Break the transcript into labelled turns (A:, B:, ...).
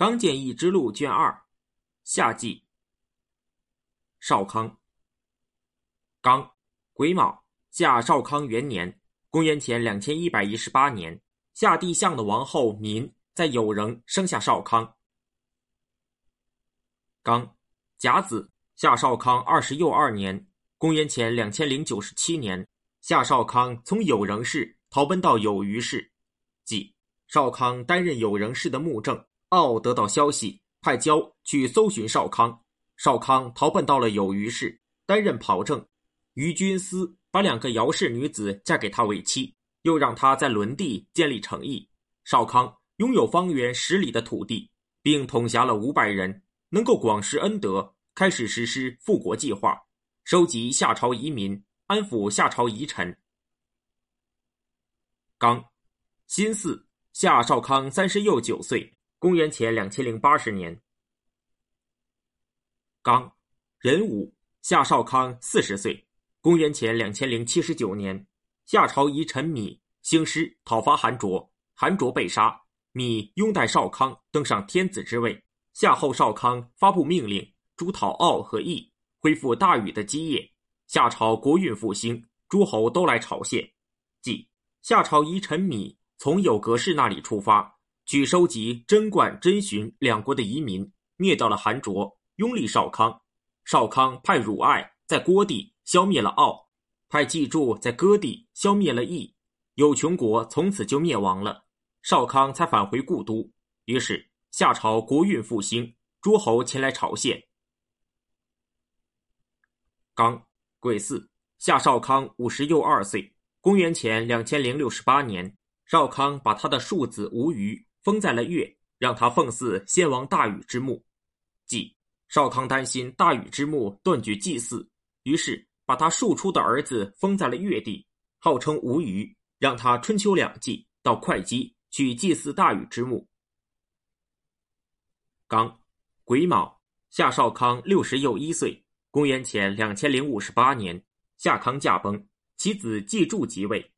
A: 刚建义之路卷二，夏季。少康，刚，癸卯，夏少康元年，公元前两千一百一十八年，夏帝相的王后民在有仍生下少康。刚，甲子，夏少康二十又二年，公元前两千零九十七年，夏少康从有仍氏逃奔到有虞氏，即少康担任有仍氏的幕政。奥得到消息，派焦去搜寻少康。少康逃奔到了有虞氏，担任跑政。于君思把两个姚氏女子嫁给他为妻，又让他在伦地建立城邑。少康拥有方圆十里的土地，并统辖了五百人，能够广施恩德，开始实施复国计划，收集夏朝遗民，安抚夏朝遗臣。刚，辛巳，夏少康三十又九岁。公元前两千零八十年，刚，壬午，夏少康四十岁。公元前两千零七十九年，夏朝遗臣米兴师讨伐韩卓，韩卓被杀。米拥戴少康登上天子之位。夏后少康发布命令，诛讨奥和义，恢复大禹的基业。夏朝国运复兴，诸侯都来朝献。即夏朝遗臣米从有格氏那里出发。去收集贞观、真寻两国的移民，灭掉了韩卓，拥立少康。少康派汝爱在郭地消灭了奥，派季柱在戈地消灭了义，有穷国从此就灭亡了。少康才返回故都。于是夏朝国运复兴，诸侯前来朝献。刚癸巳，夏少康五十又二岁。公元前两千零六十八年，少康把他的庶子吴虞。封在了越，让他奉祀先王大禹之墓。即少康担心大禹之墓断绝祭祀，于是把他庶出的儿子封在了越地，号称吴虞，让他春秋两季到会稽去祭祀大禹之墓。刚，癸卯，夏少康六十又一岁。公元前两千零五十八年，夏康驾崩，其子季柱即位。